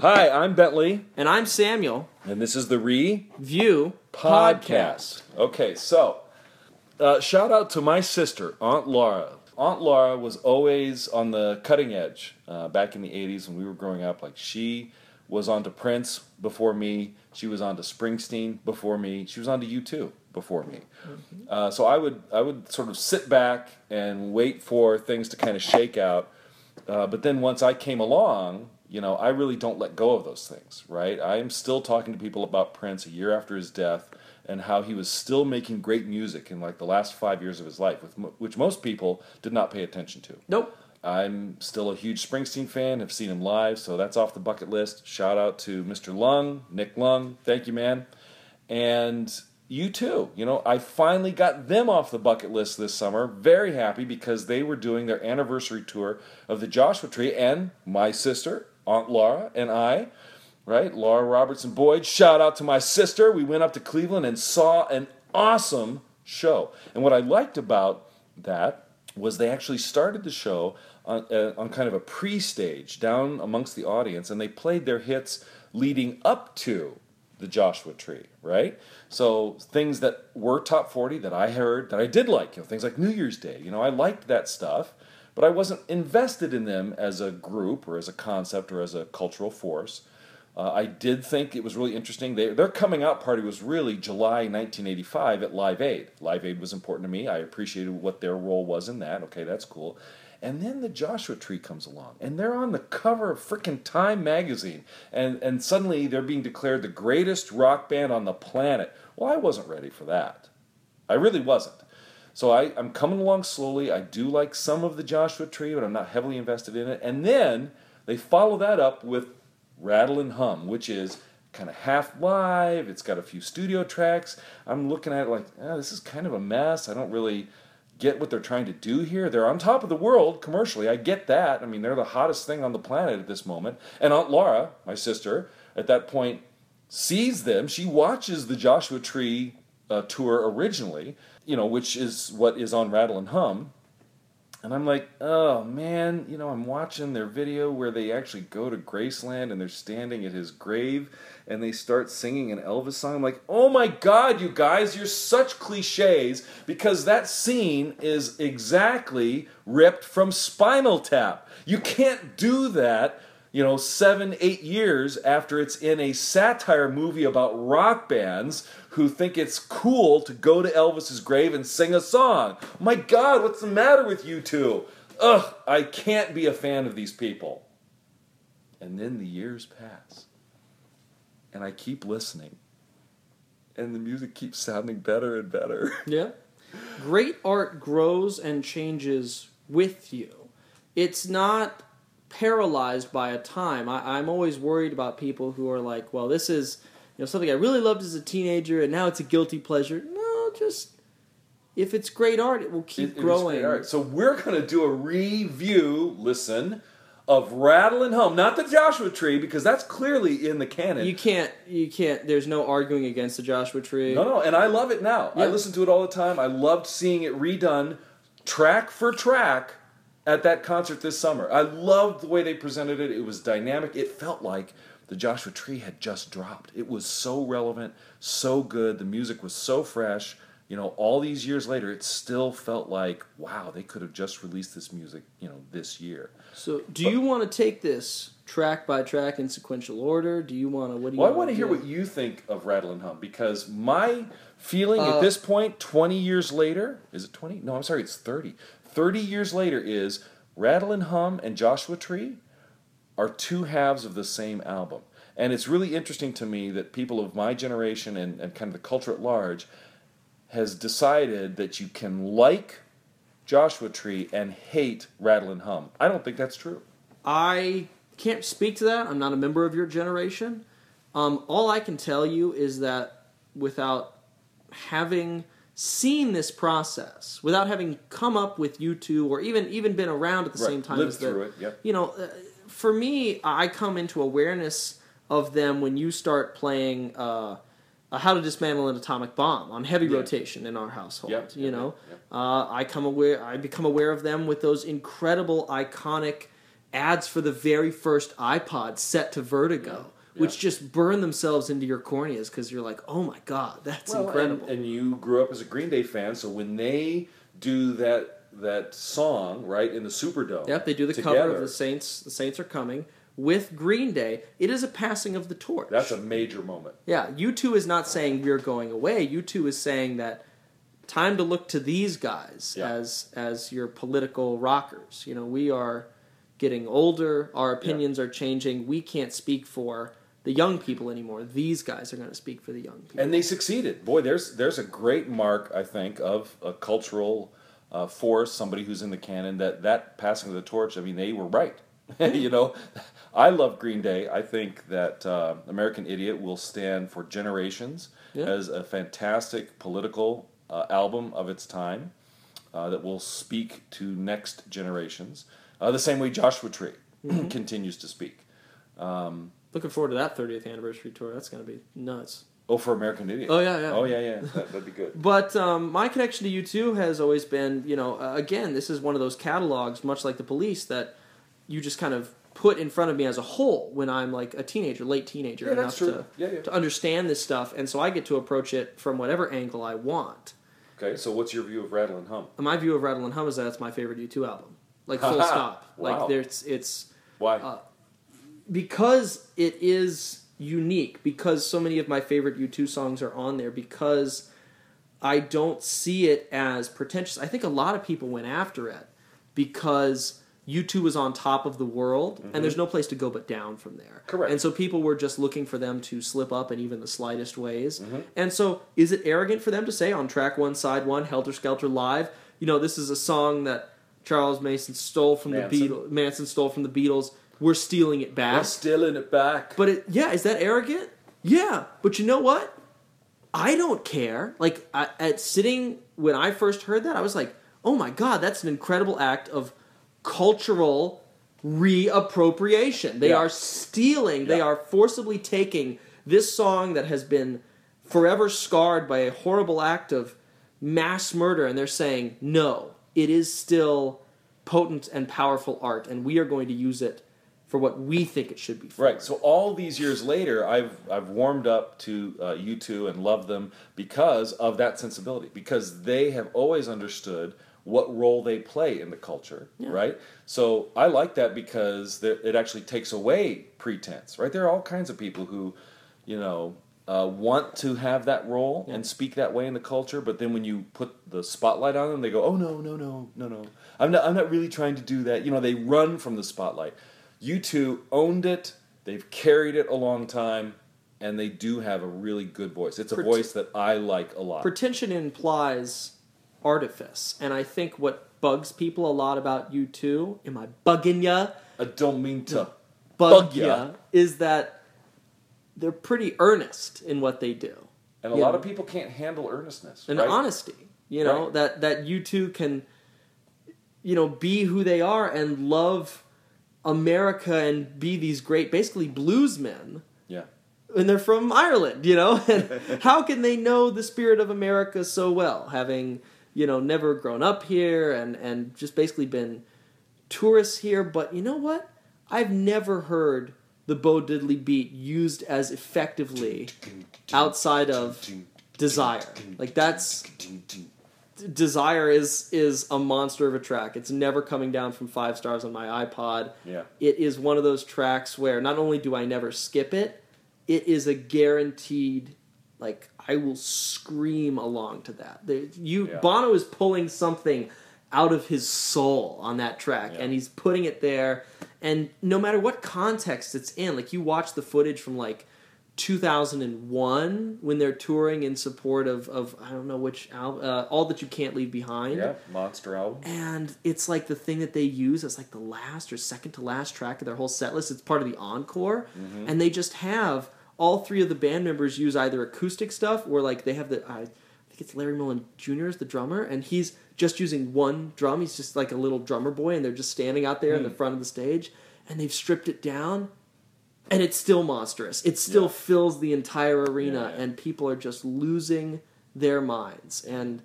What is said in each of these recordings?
Hi, I'm Bentley, And I'm Samuel. and this is the Re View Podcast. Okay, so uh, shout out to my sister, Aunt Laura. Aunt Laura was always on the cutting edge uh, back in the 80s when we were growing up. Like, she was on to Prince before me, she was on to Springsteen before me, she was on to U2 before me. Uh, so I would, I would sort of sit back and wait for things to kind of shake out. Uh, but then once I came along, you know, I really don't let go of those things, right? I am still talking to people about Prince a year after his death and how he was still making great music in like the last five years of his life, with which most people did not pay attention to. Nope. I'm still a huge Springsteen fan, have seen him live, so that's off the bucket list. Shout out to Mr. Lung, Nick Lung, thank you, man. And you too. You know, I finally got them off the bucket list this summer. Very happy because they were doing their anniversary tour of the Joshua Tree, and my sister, Aunt Laura, and I, right? Laura Robertson Boyd. Shout out to my sister. We went up to Cleveland and saw an awesome show. And what I liked about that was they actually started the show on, uh, on kind of a pre-stage down amongst the audience, and they played their hits leading up to the Joshua Tree, right? So things that were top 40 that I heard that I did like, you know, things like New Year's Day, you know, I liked that stuff, but I wasn't invested in them as a group or as a concept or as a cultural force. Uh, I did think it was really interesting. They, their coming out party was really July 1985 at Live Aid. Live Aid was important to me. I appreciated what their role was in that. Okay, that's cool. And then the Joshua Tree comes along, and they're on the cover of frickin' Time magazine, and, and suddenly they're being declared the greatest rock band on the planet. Well, I wasn't ready for that. I really wasn't. So I, I'm coming along slowly. I do like some of the Joshua Tree, but I'm not heavily invested in it. And then they follow that up with Rattle and Hum, which is kind of half live. It's got a few studio tracks. I'm looking at it like, ah, this is kind of a mess. I don't really get what they're trying to do here. They're on top of the world commercially. I get that. I mean, they're the hottest thing on the planet at this moment. And Aunt Laura, my sister, at that point sees them. She watches the Joshua Tree uh, tour originally, you know, which is what is on Rattle and Hum. And I'm like, oh man, you know, I'm watching their video where they actually go to Graceland and they're standing at his grave and they start singing an Elvis song. I'm like, oh my god, you guys, you're such cliches because that scene is exactly ripped from Spinal Tap. You can't do that you know, seven, eight years after it's in a satire movie about rock bands who think it's cool to go to Elvis's grave and sing a song. My God, what's the matter with you two? Ugh, I can't be a fan of these people. And then the years pass, and I keep listening, and the music keeps sounding better and better. Yeah. Great art grows and changes with you. It's not paralyzed by a time. I, I'm always worried about people who are like, well, this is know something I really loved as a teenager and now it's a guilty pleasure. No, just if it's great art, it will keep It- it growing. great art. So we're going to do a review, listen, of Rattle and Hum, Not the Joshua Tree, because that's clearly in the canon. You can't you can't there's no arguing against the Joshua tree. no, no, and I love it now. I listen to it all the time. I loved seeing it redone track for track at that concert this summer. I loved the way they presented it. It was dynamic. It felt like the Joshua Tree had just dropped. It was so relevant, so good. The music was so fresh. You know, all these years later, it still felt like, wow, they could have just released this music, you know, this year. So, do you want to take this track by track in sequential order? Do you want to? What do you? Well, I want to hear do? what you think of Rattle and Hum because my feeling Uh, at this point, 20 years later, is it 20? No, I'm sorry, it's 30. 30 years later is Rattle and Hum and Joshua Tree are two halves of the same album. And it's really interesting to me that people of my generation and, and kind of the culture at large has decided that you can like Joshua Tree and hate Rattle and Hum. I don't think that's true. I can't speak to that. I'm not a member of your generation. Um, all I can tell you is that without having seen this process, without having come up with U2, or even even been around at the Right, same time lived as the, through it, yep. you know, uh, for me, I come into awareness of them when you start playing uh, uh, How to Dismantle an Atomic Bomb on heavy Yeah. rotation in our household. Yep, you yep, know, yep. Uh, I come aware, I become aware of them with those incredible, iconic ads for the very first iPod set to Vertigo, Yeah. which just burn themselves into your corneas because you're like, oh my god, that's Well, incredible. And, and you grew up as a Green Day fan, so when they do that that song right in the Superdome, Yep, they do the cover of the Saints. The Saints are coming with Green Day. It is a passing of the torch. That's a major moment. yeah. U2 is not saying we're going away. U2 is saying that time to look to these guys Yeah. as as your political rockers. You know, we are getting older. Our opinions are changing. We can't speak for the young people anymore. These guys are going to speak for the young people. and they succeeded. Boy, there's there's a great mark I think of a cultural uh, force, somebody who's in the canon that that passing of the torch. I mean, they were right. you know, I love Green Day. I think that uh, American Idiot will stand for generations Yeah. as a fantastic political uh, album of its time uh, that will speak to next generations. Uh, the same way Joshua Tree continues to speak. Looking forward to that 30th anniversary tour. That's going to be nuts. Oh, for American Idiot. Oh, yeah, yeah. Oh yeah, yeah. That, that'd be good. But um, my connection to U2 has always been, you know, uh, again, this is one of those catalogs, much like the police, that you just kind of put in front of me as a whole when I'm like a teenager, late teenager, Yeah, that's enough true. to, Yeah, yeah. to understand this stuff. And so I get to approach it from whatever angle I want. Okay, so what's your view of Rattle and Hum? My view of Rattle and Hum is that it's my favorite U2 album. Like, full stop. Wow. Like, there's, it's. Why? Uh, because it is unique because so many of my favorite U2 songs are on there because I don't see it as pretentious. I think a lot of people went after it because U2 was on top of the world and there's no place to go but down from there. Mm-hmm. Correct. And so people were just looking for them to slip up in even the slightest ways. Mm-hmm. And so is it arrogant for them to say on track 1 side 1 Helter Skelter live, you know, this is a song that Charles Mason stole from Manson. the Beatles, Manson stole from the Beatles. We're stealing it back. We're stealing it back. But it, yeah, is that arrogant? Yeah, but you know what? I don't care. Like I, at sitting when I first heard that, I was like, "Oh my god, that's an incredible act of cultural reappropriation." They Yeah. are stealing. They are forcibly taking this song that has been forever scarred by a horrible act of mass murder, and they're saying, "No, it is still potent and powerful art, and we are going to use it." For what we think it should be for. Right. So all these years later, I've I've warmed up to uh, U2 and loved them because of that sensibility. Because they have always understood what role they play in the culture. Yeah. Right. So I like that because it actually takes away pretense. Right. There are all kinds of people who, you know. Uh, want to have that role and speak that way in the culture, but then when you put the spotlight on them, they go, "Oh no, no, no, no, no! I'm not. I'm not really trying to do that." You know, they run from the spotlight. U2 owned it. They've carried it a long time, and they do have a really good voice. It's a Pret- voice that I like a lot. Pretension implies artifice, and I think what bugs people a lot about U2 am I bugging ya? I don't mean to. Bug, Bug ya. ya. is that they're pretty earnest in what they do. And a lot of people can't handle earnestness. and right? honesty. You know Right. that that U2 can, you know, be who they are and love America and be these great, basically bluesmen. Yeah. And they're from Ireland, you know. And how can they know the spirit of America so well, having you know never grown up here and and just basically been tourists here? But you know what? I've never heard the Bo Diddley beat used as effectively outside of Desire. Like that's Desire is is a monster of a track. It's never coming down from five stars on my iPod. Yeah. It is one of those tracks where not only do I never skip it, it is a guaranteed like I will scream along to that. The, you Yeah. Bono is pulling something out of his soul on that track Yeah. and he's putting it there and no matter what context it's in, like you watch the footage from like 2001 when they're touring in support of, of I don't know which album, uh, All That You Can't Leave Behind. Yeah. Monster album. And it's like the thing that they use as like the last or second to last track of their whole set list. It's part of the encore. Mm-hmm. And they just have all three of the band members use either acoustic stuff or like they have the, I think it's Larry Mullen Jr. is the drummer, and he's just using one drum. He's just like a little drummer boy, and they're just standing out there in Hmm. the front of the stage. And they've stripped it down, and it's still monstrous. It still Yeah. fills the entire arena, Yeah, and people are just losing their minds. And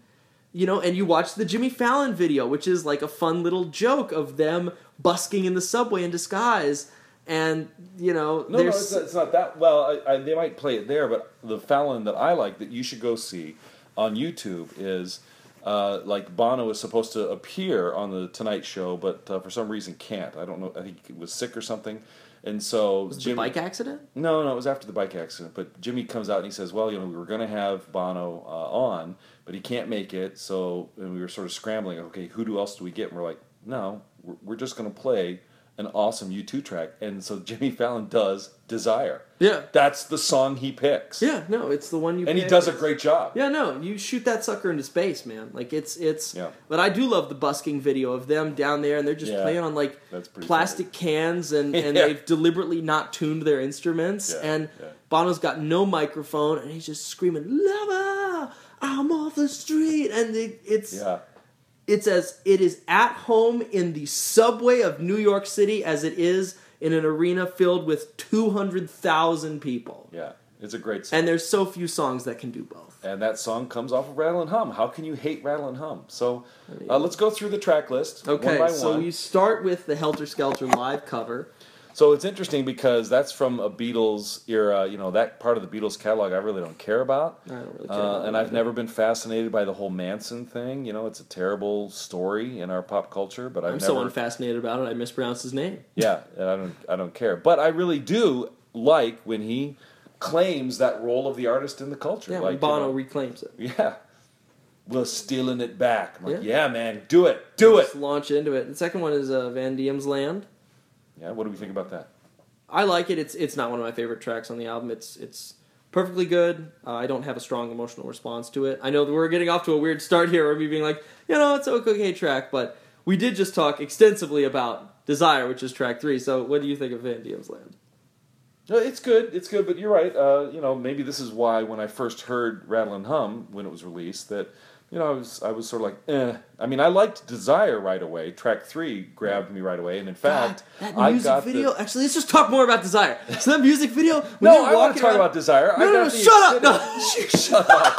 you know, and you watch the Jimmy Fallon video, which is like a fun little joke of them busking in the subway in disguise. And you know, No, no, it's not, it's not that. Well, I, I, they might play it there, but the Fallon that I like that you should go see on YouTube is uh, like Bono is supposed to appear on the Tonight Show, but uh, for some reason can't. I don't know. I think he was sick or something, and so was Jimmy. bike accident. No, no, it was after the bike accident. But Jimmy comes out and he says, "Well, you know, we were going to have Bono uh, on, but he can't make it." So, and we were sort of scrambling. Okay, who do else do we get? And we're like, "No, we're, we're just going to play an awesome U2 track." And so Jimmy Fallon does "Desire." Yeah, That's the song he picks. yeah, no, it's the one you. and he does a great job. Yeah, no, you shoot that sucker into space, man. Like it's it's. Yeah. But I do love the busking video of them down there, and they're just Yeah. playing on like plastic cans, and and Yeah. they've deliberately not tuned their instruments. And. Bono's got no microphone, and he's just screaming, "Lover, I'm off the street," and it, it's Yeah, it's as it is at home in the subway of New York City as it is in an arena filled with two hundred thousand people. yeah, it's a great song. And there's so few songs that can do both. And that song comes off of Rattle and Hum. How can you hate Rattle and Hum? So uh, let's go through the track list Okay, one by so one. you start with the Helter Skelter live cover. So it's interesting because that's from a Beatles era. You know that part of the Beatles catalog I really don't care about, I don't really care. uh, about and I've either. never been fascinated by the whole Manson thing. You know, it's a terrible story in our pop culture, but I've I'm never. so unfascinated about it. I mispronounced his name. yeah, and I don't. I don't care, but I really do like when he claims that role of the artist in the culture. Yeah, like, when you Bono know, reclaims it. yeah, we're stealing it back. Like, Yeah. yeah, man, do it, do it. Just launch into it. The second one is uh, Van Diemen's Land. Yeah, what do we think about that? I like it. It's it's not one of my favorite tracks on the album. It's it's perfectly good. Uh, I don't have a strong emotional response to it. I know that we're getting off to a weird start here, of me being like, you know, it's a okay track, but we did just talk extensively about Desire, which is track three. So, what do you think of Van Diemen's Land? No, it's good. It's good, but you're right. Uh, you know, maybe this is why when I first heard Rattle and Hum when it was released, that you know I was I was sort of like, eh. I mean, I liked Desire right away. Track three grabbed me right away, and in fact, that I music got video. The, Actually, let's just talk more about Desire. So that music video. no, I want to talk around- about Desire. No, I no, got no, shut up! extended- shut up.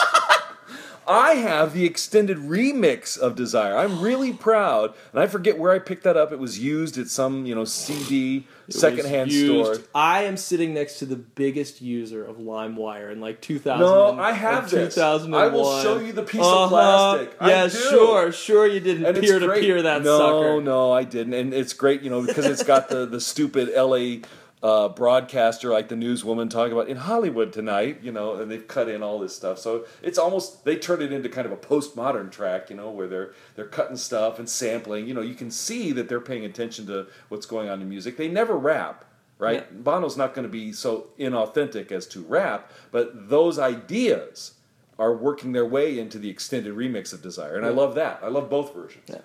I have the extended remix of Desire. I'm really proud, and I forget where I picked that up. It was used at some you know CD secondhand used. store. I am sitting next to the biggest user of LimeWire in like 2000. No, I have this. 2001. I will show you the piece Uh-huh. of plastic. Yeah, sure, sure. You didn't And peer to peer that no, sucker. No, no, I didn't, and it's great, you know, because it's got the the stupid L.A. Uh, broadcaster like the newswoman talking about in Hollywood tonight, you know, and they've cut in all this stuff. So it's almost they turn it into kind of a postmodern track, you know, where they're they're cutting stuff and sampling. You know, you can see that they're paying attention to what's going on in music. They never rap, right? Yeah. Bono's not going to be so inauthentic as to rap, but those ideas are working their way into the extended remix of Desire, and I love that. I love both versions. Yeah.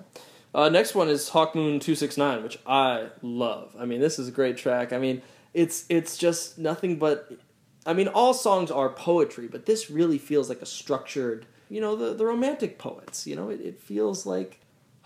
Uh, next one is Hawk Moon two six nine, which I love. I mean, this is a great track. I mean, it's it's just nothing but. I mean, all songs are poetry, but this really feels like a structured. You know, the the romantic poets. You know, it, it feels like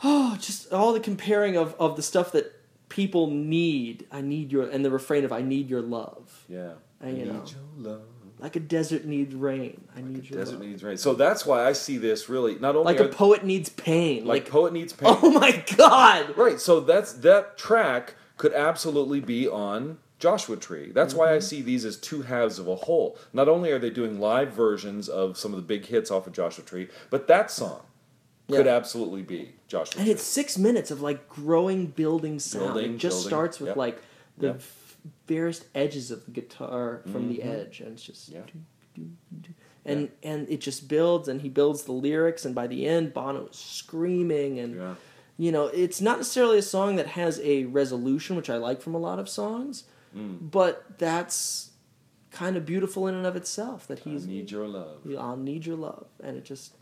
oh, just all the comparing of of the stuff that people need. I need your and the refrain of I need your love, Yeah. And, you I know, need your love. Like a desert needs rain. I need your Desert love. needs rain. So that's why I see this really not only like a poet needs pain. like Like, poet needs pain. oh my god. Right. So that's that track could absolutely be on Joshua Tree. That's why I Mm-hmm. see these as two halves of a whole. Not only are they doing live versions of some of the big hits off of Joshua Tree, but that song could absolutely be Joshua Tree. And Tree. it's six minutes of like growing, building sound. Building, it just building, starts with yep. like the Yep. Barest edges of the guitar from the edge, and it's just Mm-hmm. Yeah. do, do, do. and and it just builds, and he builds the lyrics, and by the end, Bono is screaming, and Yeah. you know, it's not necessarily a song that has a resolution, which I like from a lot of songs, Mm. but that's kind of beautiful in and of itself. That I he's need your love. I'll need your love, and it just,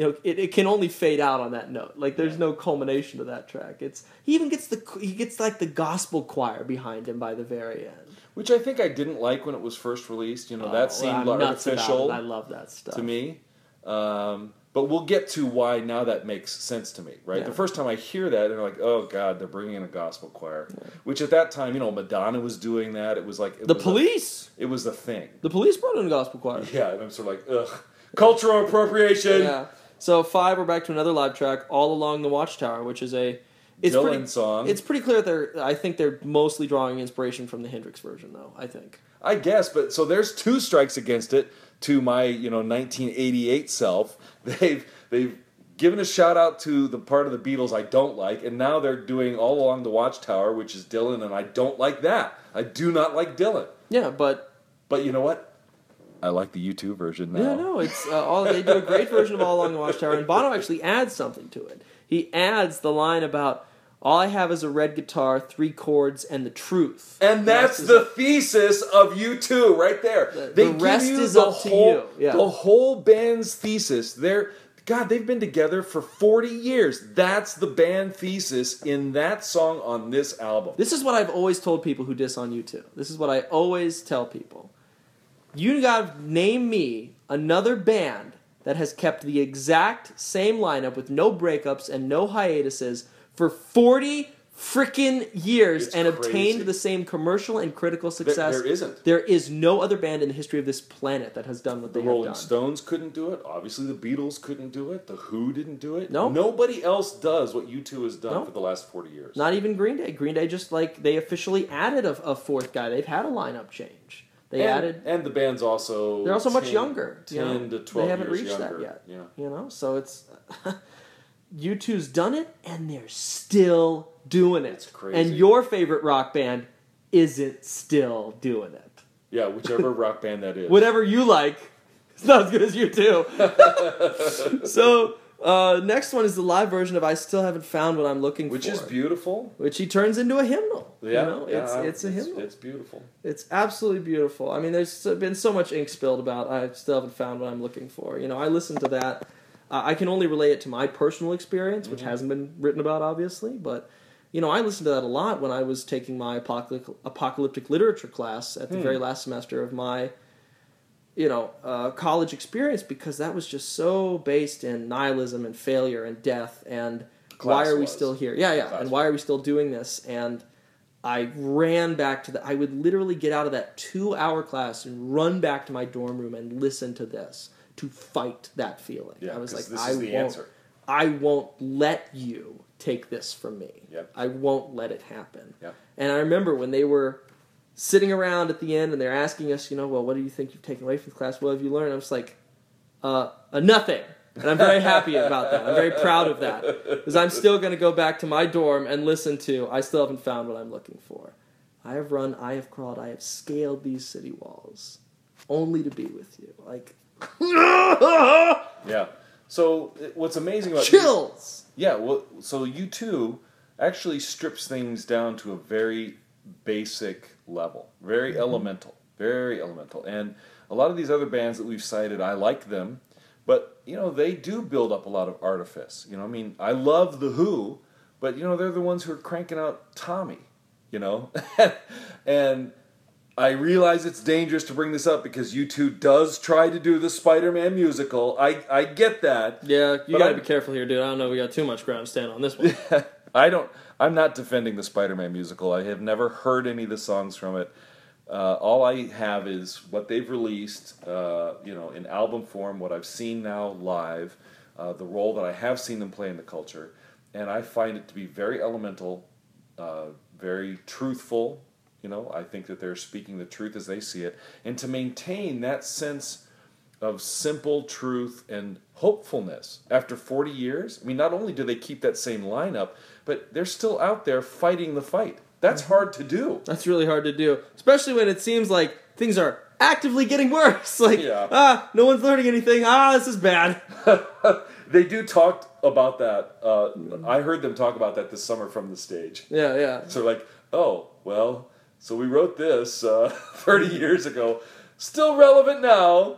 you know, it, it can only fade out on that note. Like there's no culmination to that track. It's he even gets the he gets like the gospel choir behind him by the very end. Which I think I didn't like when it was first released. You know, Oh, that seemed about artificial. I love that stuff. to me. Um, but we'll get to why now that makes sense to me, right? Yeah. The first time I hear that, they're like, "Oh God, they're bringing in a gospel choir," which at that time, you know, Madonna was doing that. It was like it the was a- police, it was the thing. the police brought in a gospel choir. Yeah, and I'm sort of like, ugh, cultural appropriation. Yeah. So five, we're back to another live track, "All Along the Watchtower," which is a it's Dylan pretty, song. It's pretty clear they're. I think they're mostly drawing inspiration from the Hendrix version, though. I think. I guess, but so there's two strikes against it to my you know 1988 self. They've they've given a shout out to the part of the Beatles I don't like, and now they're doing all along the Watchtower, which is Dylan, and I don't like that. I do not like Dylan. Yeah, but But you know what? I like the U2 version now. yeah, no, it's uh, all they do a great version of "All Along the Watchtower," and Bono actually adds something to it. He adds the line about "All I have is a red guitar, three chords, and the truth." And that's the thesis of U2 right there. The- they the rest is the up to whole, you. Yeah. The whole band's thesis. They're God, they've been together for 40 years. That's the band thesis in that song on this album. This is what I've always told people who diss on U2. This is what I always tell people. You gotta name me another band that has kept the exact same lineup with no breakups and no hiatuses for 40 freaking years It's and crazy. obtained the same commercial and critical success. there isn't. There is no other band in the history of this planet that has done what The they Rolling have done. Stones couldn't do it. Obviously, the Beatles couldn't do it. The Who didn't do it. No. Nobody else does what U2 has done No. for the last 40 years. Not even Green Day. Green Day just like they officially added a, a fourth guy. They've had a lineup change. They and, added and the band's also They're also much younger. 10 you know? to 12 They haven't years reached younger. that yet. Yeah. You know, so it's U2's done it, and they're still doing it. It's crazy. And your favorite rock band isn't still doing it. Yeah, whichever rock band that is. Whatever you like, it's not as good as U2. so uh, next one is the live version of "I Still Haven't Found What I'm Looking Which For," which is beautiful. which he turns into a hymnal. Yeah, you know? yeah, it's it's a hymnal. It's beautiful. It's absolutely beautiful. I mean, there's been so much ink spilled about. I still haven't found what I'm looking for. You know, I listened to that. Uh, I can only relate it to my personal experience, which hasn't been written about, obviously. But you know, I listened to that a lot when I was taking my apocalyptic, apocalyptic literature class at the very last semester of my, you know, uh, college experience because that was just so based in nihilism and failure and death and why Class are we was. still here? Yeah, yeah. Class and why are we still doing this? And I ran back to the. I would literally get out of that two-hour class and run back to my dorm room and listen to this to fight that feeling. Yeah, I was like, this I is the won't. answer. I won't let you take this from me. Yep. I won't let it happen. Yep. And I remember when they were sitting around at the end and they're asking us, you know, well, what do you think you've taken away from the class? What have you learned? I'm just like, uh, uh, nothing. And I'm very happy about that. I'm very proud of that. Because I'm still going to go back to my dorm and listen to I Still Haven't Found What I'm Looking For. I have run, I have crawled, I have scaled these city walls only to be with you. Like, Yeah. So what's amazing about chills! Yeah, well, so U2 actually strips things down to a very basic level, very mm-hmm. elemental, very elemental. And a lot of these other bands that we've cited, I like them, but you know they do build up a lot of artifice. You know, I mean, I love the Who, but you know they're the ones who are cranking out Tommy. You know, and I realize it's dangerous to bring this up because U2 does try to do the Spider-Man musical. I I get that. Yeah, you gotta I- be careful here, dude. I don't know. We got too much ground to stand on this one. I don't. I'm not defending the Spider-Man musical. I have never heard any of the songs from it. Uh, all I have is what they've released, uh, you know, in album form. What I've seen now live, uh, the role that I have seen them play in the culture, and I find it to be very elemental, uh, very truthful. You know, I think that they're speaking the truth as they see it, and to maintain that sense of simple truth and hopefulness after 40 years. I mean, not only do they keep that same lineup, but they're still out there fighting the fight. That's hard to do. That's really hard to do, especially when it seems like things are actively getting worse. Like, Yeah. ah, no one's learning anything. Ah, this is bad. They do talk about that. Uh, I heard them talk about that this summer from the stage. Yeah, yeah. So, like, oh, well, so we wrote this uh, 30 years ago. Still relevant now.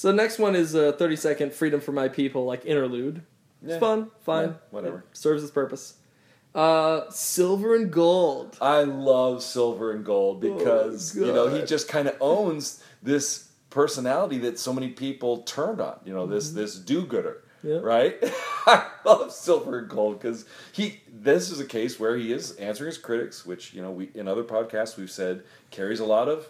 So the next one is a 30 second "Freedom for My People" like interlude. It's Yeah. fun, fine, Yeah, whatever. It serves its purpose. Uh, silver and gold. I love Silver and Gold because Oh, you know he just kind of owns this personality that so many people turned on. You know Mm-hmm. this this do-gooder, Yeah. right? I love Silver and Gold because he. This is a case where he is answering his critics, which you know we in other podcasts we've said carries a lot of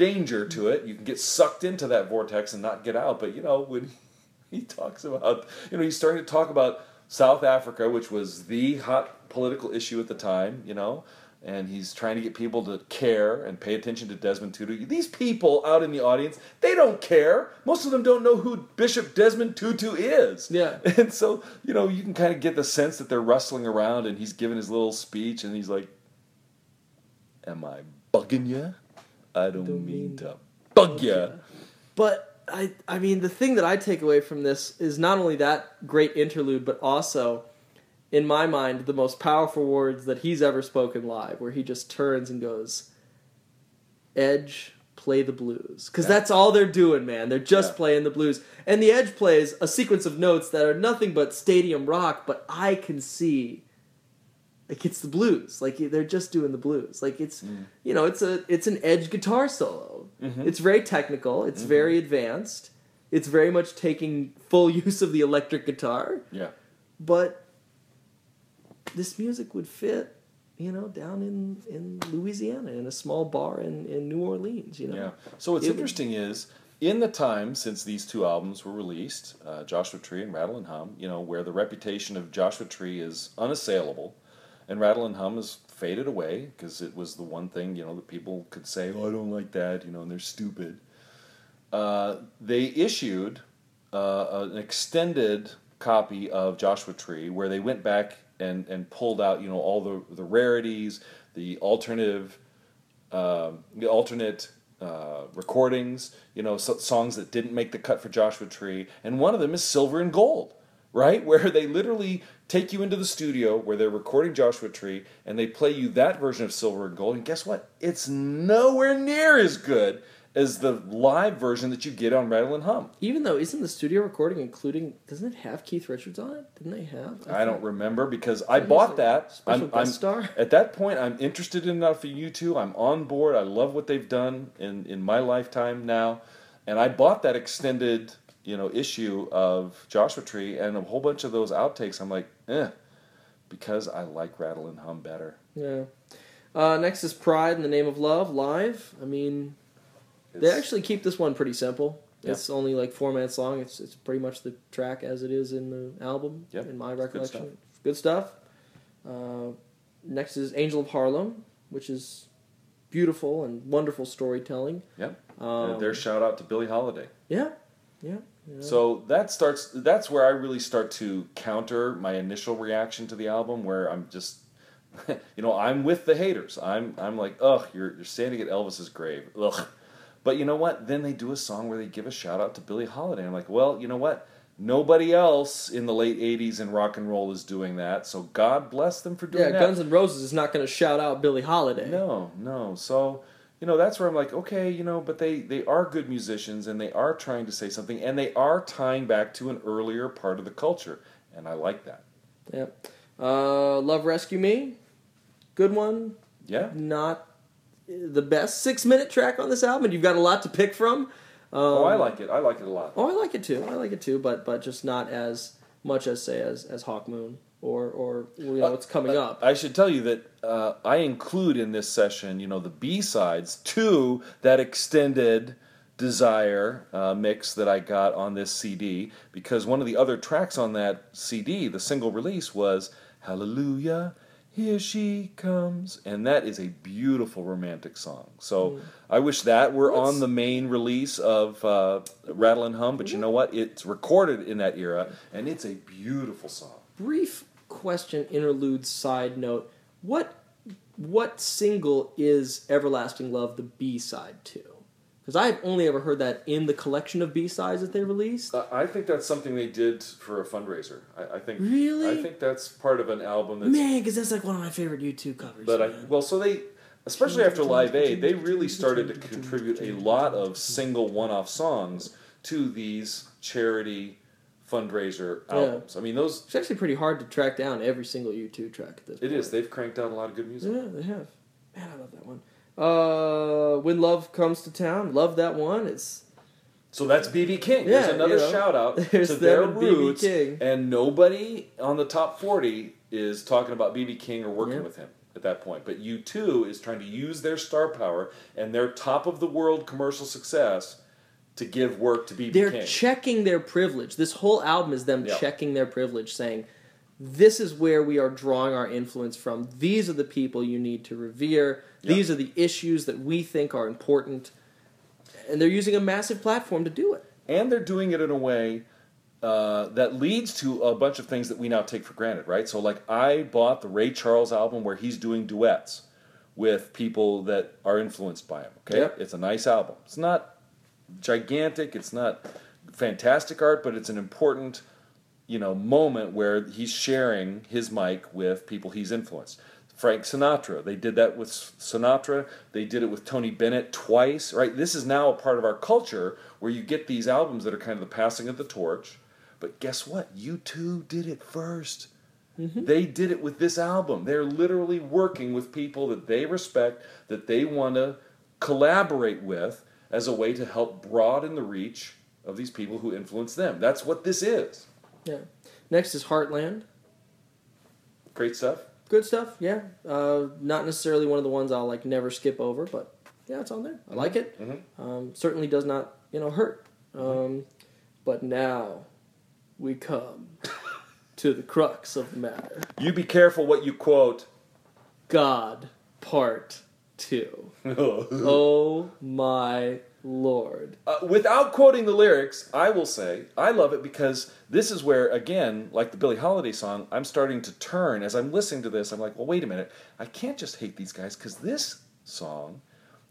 danger to it. You can get sucked into that vortex and not get out. But you know when he talks about you know he's starting to talk about South Africa, which was the hot political issue at the time. You know. And he's trying to get people to care and pay attention to Desmond Tutu. These people out in the audience, they don't care. Most of them don't know who Bishop Desmond Tutu is. Yeah. And so, you know, you can kind of get the sense that they're rustling around and he's giving his little speech and he's like, Am I bugging you? I don't, Don't mean, mean to bug you. But I, I mean, the thing that I take away from this is not only that great interlude, but also, in my mind, the most powerful words that he's ever spoken live, where he just turns and goes, "Edge, play the blues," because Yeah. that's all they're doing, man. They're just Yeah. playing the blues, and the Edge plays a sequence of notes that are nothing but stadium rock, but I can see. Like it's the blues, like they're just doing the blues. Like it's, Mm. you know, it's a it's an edge guitar solo. Mhm. It's very technical. It's very advanced. It's very much taking full use of the electric guitar. Yeah. But this music would fit, you know, down in, in Louisiana in a small bar in, in New Orleans. You know. Yeah. So what's It interesting is in the time since these two albums were released, uh, Joshua Tree and Rattle and Hum, you know, where the reputation of Joshua Tree is unassailable, and Rattle and Hum has faded away because it was the one thing you know that people could say, "Oh, I don't like that," you know, and they're stupid. Uh, they issued uh, an extended copy of Joshua Tree where they went back and, and pulled out you know all the the rarities, the alternative um, the alternate uh, recordings, you know, so, songs that didn't make the cut for Joshua Tree, and one of them is Silver and Gold, right? Where they literally take you into the studio where they're recording Joshua Tree, and they play you that version of Silver and Gold, and guess what? It's nowhere near as good as the live version that you get on Rattle and Hum. Even though isn't the studio recording including doesn't it have Keith Richards on it? Didn't they have? I don't remember because I bought like that. special I'm, I'm- star? At that point, I'm interested enough in U2. I'm on board. I love what they've done in, in my lifetime now, and I bought that extended you know issue of Joshua Tree and a whole bunch of those outtakes. I'm like, eh, because I like Rattle and Hum better. Yeah. Uh, next is Pride in the Name of Love live. I mean, they actually keep this one pretty simple. Yeah. It's only like four minutes long. It's it's pretty much the track as it is in the album. Yep. In my It's good recollection, stuff. Good stuff. Uh, next is Angel of Harlem, which is beautiful and wonderful storytelling. Yep. Um, their shout out to Billie Holiday. yeah, yeah. yeah. So that starts. That's where I really start to counter my initial reaction to the album, where I'm just, you know, I'm with the haters. I'm I'm like, ugh, you're you're standing at Elvis's grave, ugh. But you know what? Then they do a song where they give a shout out to Billie Holiday. I'm like, well, you know what? Nobody else in the late '80s in rock and roll is doing that. So God bless them for doing yeah, that. Yeah, Guns N' Roses is not going to shout out Billie Holiday. No, no. So, you know, that's where I'm like, okay, you know, but they they are good musicians and they are trying to say something and they are tying back to an earlier part of the culture, and I like that. Yeah. Uh, Love Rescue Me, good one. Yeah. Not the best six minute track on this album. and You've got a lot to pick from. Um, Oh, I like it. I like it a lot. Oh, I like it too. I like it too, but but just not as much as say as as Hawk Moon or or you know what's coming Uh, up. I should tell you that uh, I include in this session, you know, the B sides to that extended Desire uh, mix that I got on this CD because one of the other tracks on that CD, the single release, was Hallelujah, Here She Comes. And that is a beautiful romantic song. So I wish that were What's- on the main release of uh, Rattle and Hum, but you know what? It's recorded in that era and it's a beautiful song. Brief question, interlude, side note. What what single is Everlasting Love the B side to? Because I've only ever heard that in the collection of B sides that they released. Uh, I think that's something they did for a fundraiser. I, I think Really? I think that's part of an album that's. Man, because that's like one of my favorite U2 covers. But I well, so they, especially after Live Aid, they really started to contribute a lot of single one-off songs to these charity fundraiser Yeah. albums. I mean, those It's actually pretty hard to track down every single U2 track at this it point. is. They've cranked out a lot of good music. Yeah, they have. Man, I love that one. Uh, when love comes to town, love that one. It's So that's BB King. Yeah, There's another you know, shout out to their B.B. roots, King. and nobody on the top forty is talking about BB King or working Yeah. with him at that point. But U2 is trying to use their star power and their top of the world commercial success to give work to BB They're King. checking their privilege. This whole album is them Yeah. checking their privilege, saying, "This is where we are drawing our influence from. These are the people you need to revere. Yeah. These are the issues that we think are important." And they're using a massive platform to do it. and they're doing it in a way uh, that leads to a bunch of things that we now take for granted, right? So, like, I bought the Ray Charles album where he's doing duets with people that are influenced by him. Okay, Yep. it's a nice album. It's not gigantic. It's not fantastic art, but it's an important, you know, moment where he's sharing his mic with people he's influenced. Frank Sinatra, they did that with Sinatra. They did it with Tony Bennett twice, right? This is now a part of our culture where you get these albums that are kind of the passing of the torch. But guess what? U2 did it 1st mm-hmm. They did it with this album. They're literally working with people that they respect, that they want to collaborate with as a way to help broaden the reach of these people who influence them. That's what this is. Yeah. Next is Heartland. Great stuff. Good stuff. Yeah. Uh, not necessarily one of the ones I'll like never skip over, but yeah, it's on there. I like it. Mhm. Um, certainly does not you know hurt. Um, but now we come to the crux of the matter. You be careful what you quote. God Part Two. Oh my lord. Uh, without quoting the lyrics, I will say I love it because this is where, again, like the Billie Holiday song, I'm starting to turn as I'm listening to this. I'm like, well, wait a minute, I can't just hate these guys because this song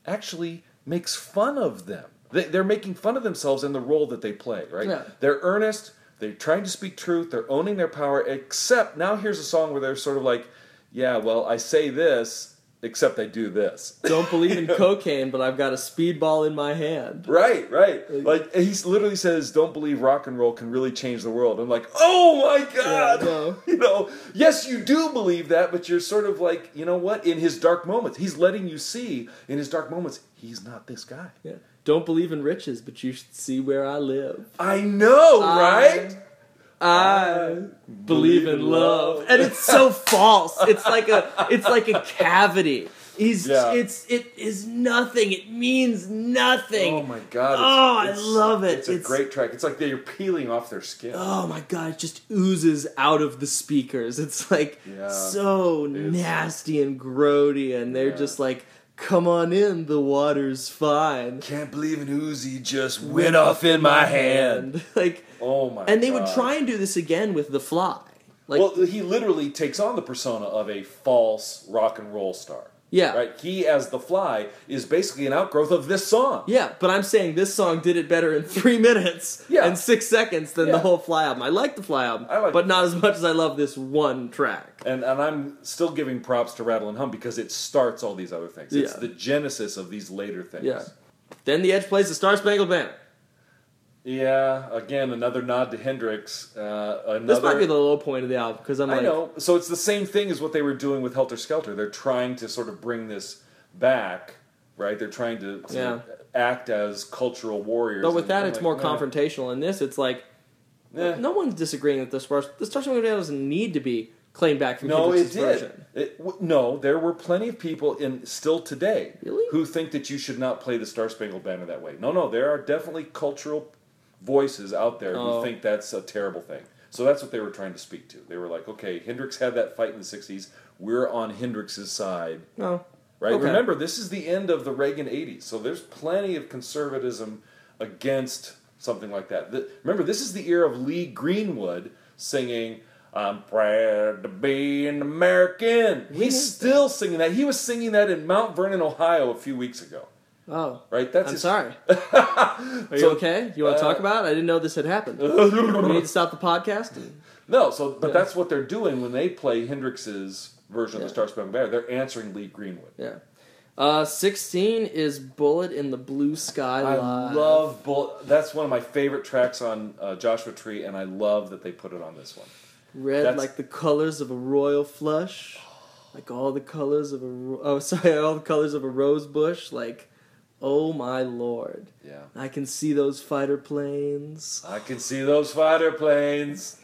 actually makes fun of them. They, they're making fun of themselves and the role that they play, right? Yeah. They're earnest. They're trying to speak truth. They're owning their power. Except now, here's a song where they're sort of like, yeah, well, I say this, except I do this. Don't believe in cocaine, but I've got a speedball in my hand. Right, right. Like he literally says, "Don't believe rock and roll can really change the world." I'm like, "Oh my god!" Yeah, no. You know, yes, you do believe that, but you're sort of like, you know what? In his dark moments, he's letting you see in his dark moments, he's not this guy. Yeah. Don't believe in riches, but you should see where I live. I know, I- right? I believe in love, and it's so false. It's like a, it's like a cavity. He's, Yeah. it's, it is nothing. It means nothing. Oh my god! it's- Oh, I it's- love it. It's a It's- great track. It's like they're peeling off their skin. Oh my god, it just oozes out of the speakers. It's like Yeah. so nasty and grody, and they're Yeah. just like, "Come on in, the water's fine." Can't believe an Uzi just went off in my hand. like, Oh my! and they would try and do this again with the Fly. Like, well, he literally takes on the persona of a false rock and roll star. Yeah, Right? He, as the Fly, is basically an outgrowth of this song. yeah. But I'm saying this song did it better in three minutes Yeah. and six seconds than the whole Fly album. I like the Fly album, like but not as much as I love this one track. And and I'm still giving props to Rattle and Hum because it starts all these other things. It's Yeah. the genesis of these later things. Yeah. Then the Edge plays the Star Spangled Banner. Yeah, again, another nod to Hendrix. Uh, another, This might be the low point of the album because I'm Like... I know. So it's the same thing as what they were doing with Helter Skelter. They're trying to sort of bring this back, right? They're trying to, to Yeah. act as cultural warriors. But with that, it's like, more nah, confrontational. In this, it's like nah. no one's disagreeing that the Star the Star Spangled Banner doesn't need to be claimed back from No, it did. version. It, w- no, there were plenty of people in still today Really? who think that you should not play the Star Spangled Banner that way. No, no, there are definitely cultural voices out there Oh. who think that's a terrible thing. So that's what they were trying to speak to. They were like, okay, Hendrix had that fight in the '60s. We're on Hendrix's side, No, right? Okay. Remember, this is the end of the Reagan '80s, so there's plenty of conservatism against something like that. The- remember, this is the era of Lee Greenwood singing. I'm proud to be an American. He's is still singing that. He was singing that in Mount Vernon, Ohio, a few weeks ago. Oh, Right? That's I'm his- sorry. Are you So, okay? You want to uh, talk about it? I didn't know this had happened. we need to stop the podcast. No, so but Yeah. that's what they're doing when they play Hendrix's version of Yeah. the Star Spangled Banner. They're answering Lee Greenwood. Yeah. Uh, 16 is Bullet in the Blue Sky I Live. love Bull. That's one of my favorite tracks on uh, Joshua Tree, and I love that they put it on this one. Red that's- like the colors of a royal flush. Like all the colors of a ro- oh sorry, all the colors of a rose bush. Like, oh my lord, Yeah, I can see those fighter planes. I can see those fighter planes.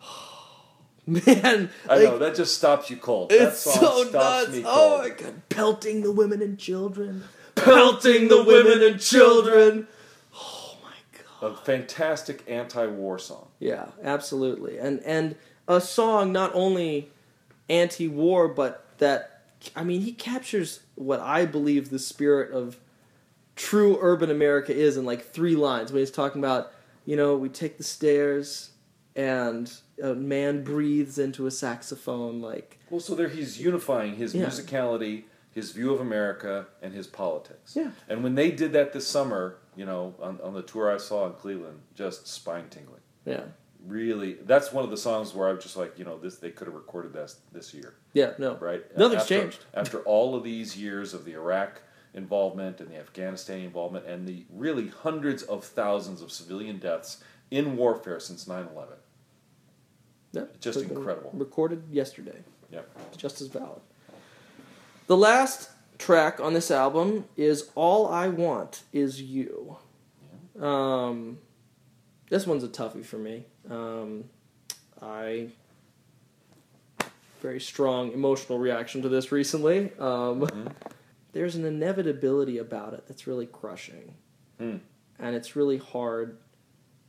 Man, I like, know that just stops you cold. That it's so nuts. Oh my god, pelting the women and children, Pelting the women and children. Oh my god, a fantastic anti-war song. Yeah, absolutely. And and a song not only anti-war, but that I mean, he captures what I believe the spirit of true urban America is in like three lines. When he's talking about, you know, we take the stairs and a man breathes into a saxophone, like Well, so there he's unifying his Yeah. musicality, his view of America, and his politics. Yeah. And when they did that this summer, you know, on, on the tour I saw in Cleveland, just spine tingling. yeah, Really, that's one of the songs where I'm just like, you know, this they could have recorded this this year, yeah, no, right? Nothing's After- changed. after all of these years of the Iraq involvement and the Afghanistan involvement and the really hundreds of thousands of civilian deaths in warfare since 9/11. Yeah, Just incredible. Recorded yesterday. Yep. just as valid. The last track on this album is "All I Want Is You." Yeah. Um, this one's a toughie for me. Um, I very strong emotional reaction to this recently. Um, There's an inevitability about it that's really crushing, Hmm. and it's really hard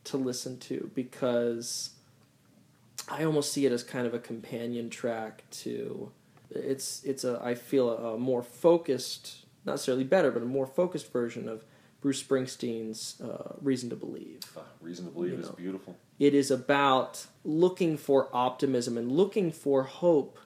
to listen to because I almost see it as kind of a companion track to. It's it's a I feel a, a more focused, not necessarily better, but a more focused version of Bruce Springsteen's uh, "Reason to Believe." Ah, Reason to believe You is know. beautiful. It is about looking for optimism and looking for hope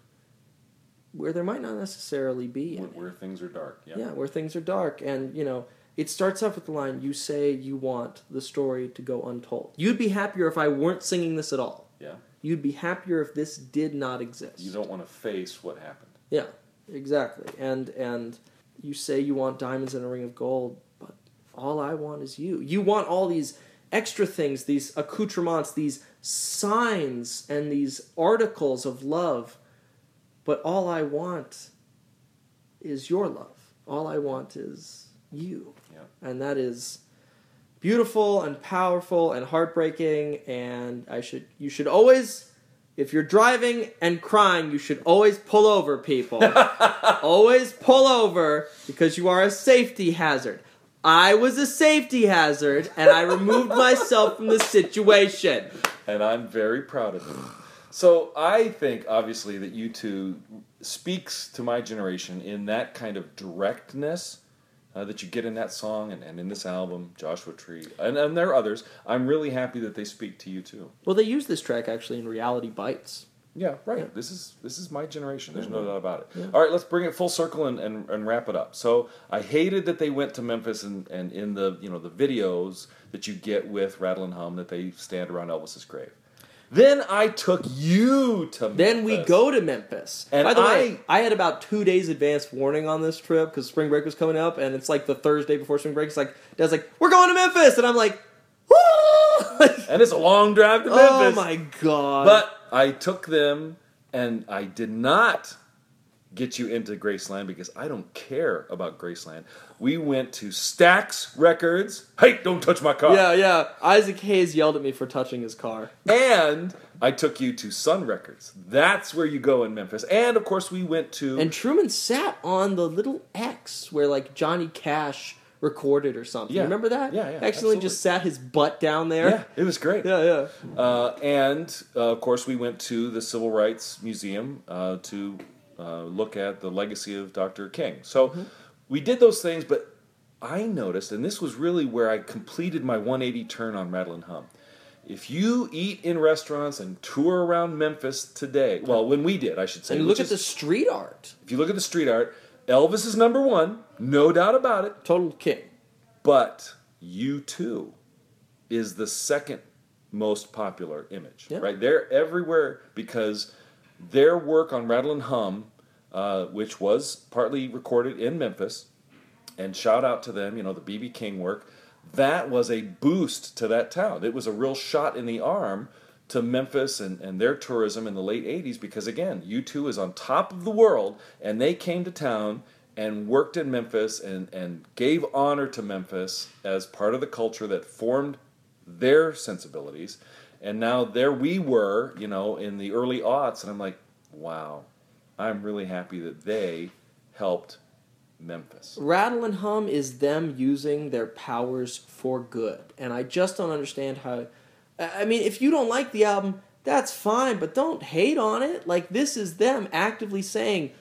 where there might not necessarily be Where, where things are dark. Yep. Yeah, where things are dark. And, you know, it starts off with the line, You say you want the story to go untold. You'd be happier if I weren't singing this at all. Yeah. You'd be happier if this did not exist. You don't want to face what happened. Yeah, exactly. And and you say you want diamonds and a ring of gold, but all I want is you. You want all these extra things, these accoutrements, these signs and these articles of love, but all I want is your love. All I want is you. Yeah. And that is beautiful and powerful and heartbreaking and I should you should always if you're driving and crying, you should always pull over, people. always pull over because you are a safety hazard. I was a safety hazard and I removed myself from the situation. And I'm very proud of it. So I think, obviously, that U2 speaks to my generation in that kind of directness uh, that you get in that song and, and in this album, Joshua Tree, and, and there are others. I'm really happy that they speak to you too. Well, they use this track actually in Reality Bites. Yeah, right. Yeah. This is this is my generation. There's no doubt about it. Yeah. All right, let's bring it full circle and, and, and wrap it up. So I hated that they went to Memphis and, and in the you know the videos that you get with Rattle and Hum that they stand around Elvis's grave. Then I took you to Memphis. Then we go to Memphis. And By the I- way, I had about two days advance warning on this trip because spring break was coming up, and it's like the Thursday before spring break. It's like Dad's like, "We're going to Memphis," and I'm like, "Woo!" and it's a long drive to oh Memphis. "Oh my god!" But I took them and I did not get you into Graceland because I don't care about Graceland. We went to Stax Records. Hey, don't touch my car. yeah, yeah. Isaac Hayes yelled at me for touching his car. And I took you to Sun Records. That's where you go in Memphis. And of course, we went to. And Truman sat on the little X where like Johnny Cash recorded or something. Yeah. You remember that? Yeah, yeah, Accidentally absolutely. just sat his butt down there. yeah, it was great. yeah, yeah. Uh, and uh, of course, we went to the Civil Rights Museum uh, to uh, look at the legacy of Dr. King. So we did those things, but I noticed, and this was really where I completed my 180 turn on and Hum. If you eat in restaurants and tour around Memphis today, well, when we did, I should say, And look at the street art. if you look at the street art, Elvis is number one, no doubt about it. Total king. But U2 is the second most popular image, Yeah. right? They're everywhere because their work on Rattle and Hum, uh, which was partly recorded in Memphis, and shout out to them, you know, the BB King work, that was a boost to that town. It was a real shot in the arm to Memphis and, and their tourism in the late 80s because, again, U2 is on top of the world and they came to town and worked in Memphis and, and gave honor to Memphis as part of the culture that formed their sensibilities. And now there we were, you know, in the early aughts, and I'm like, wow, I'm really happy that they helped Memphis. Rattle and Hum is them using their powers for good. And I just don't understand how. I mean, if you don't like the album, that's fine, but don't hate on it. Like, this is them actively saying,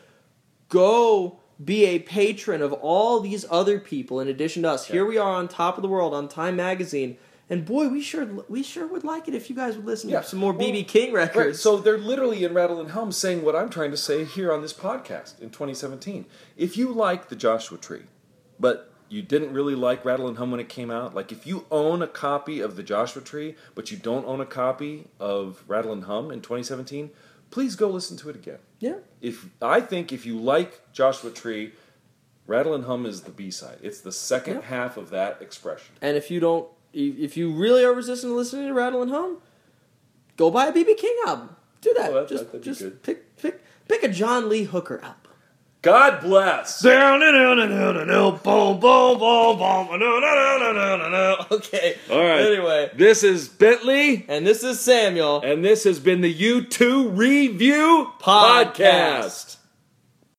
go be a patron of all these other people in addition to us. Here we are on top of the world on Time Magazine. And boy, we sure we sure would like it if you guys would listen Yeah. to some more Well, BB King records. Right, so they're literally in Rattle and Hum saying what I'm trying to say here on this podcast in 2017. If you like the Joshua Tree, but you didn't really like Rattle and Hum when it came out, like if you own a copy of the Joshua Tree, but you don't own a copy of Rattle and Hum in 2017, please go listen to it again. yeah. If I think if you like Joshua Tree, Rattle and Hum is the B side. It's the second Yeah. half of that expression. And if you don't, if you really are resistant to listening to Rattle and Hum, go buy a BB King album. Do that. Oh, just that'd be just good. pick pick pick a John Lee Hooker album. God bless. Okay. All right. Anyway, This is Bentley. and this is Samuel. And this has been the U2 Review Podcast. Podcast.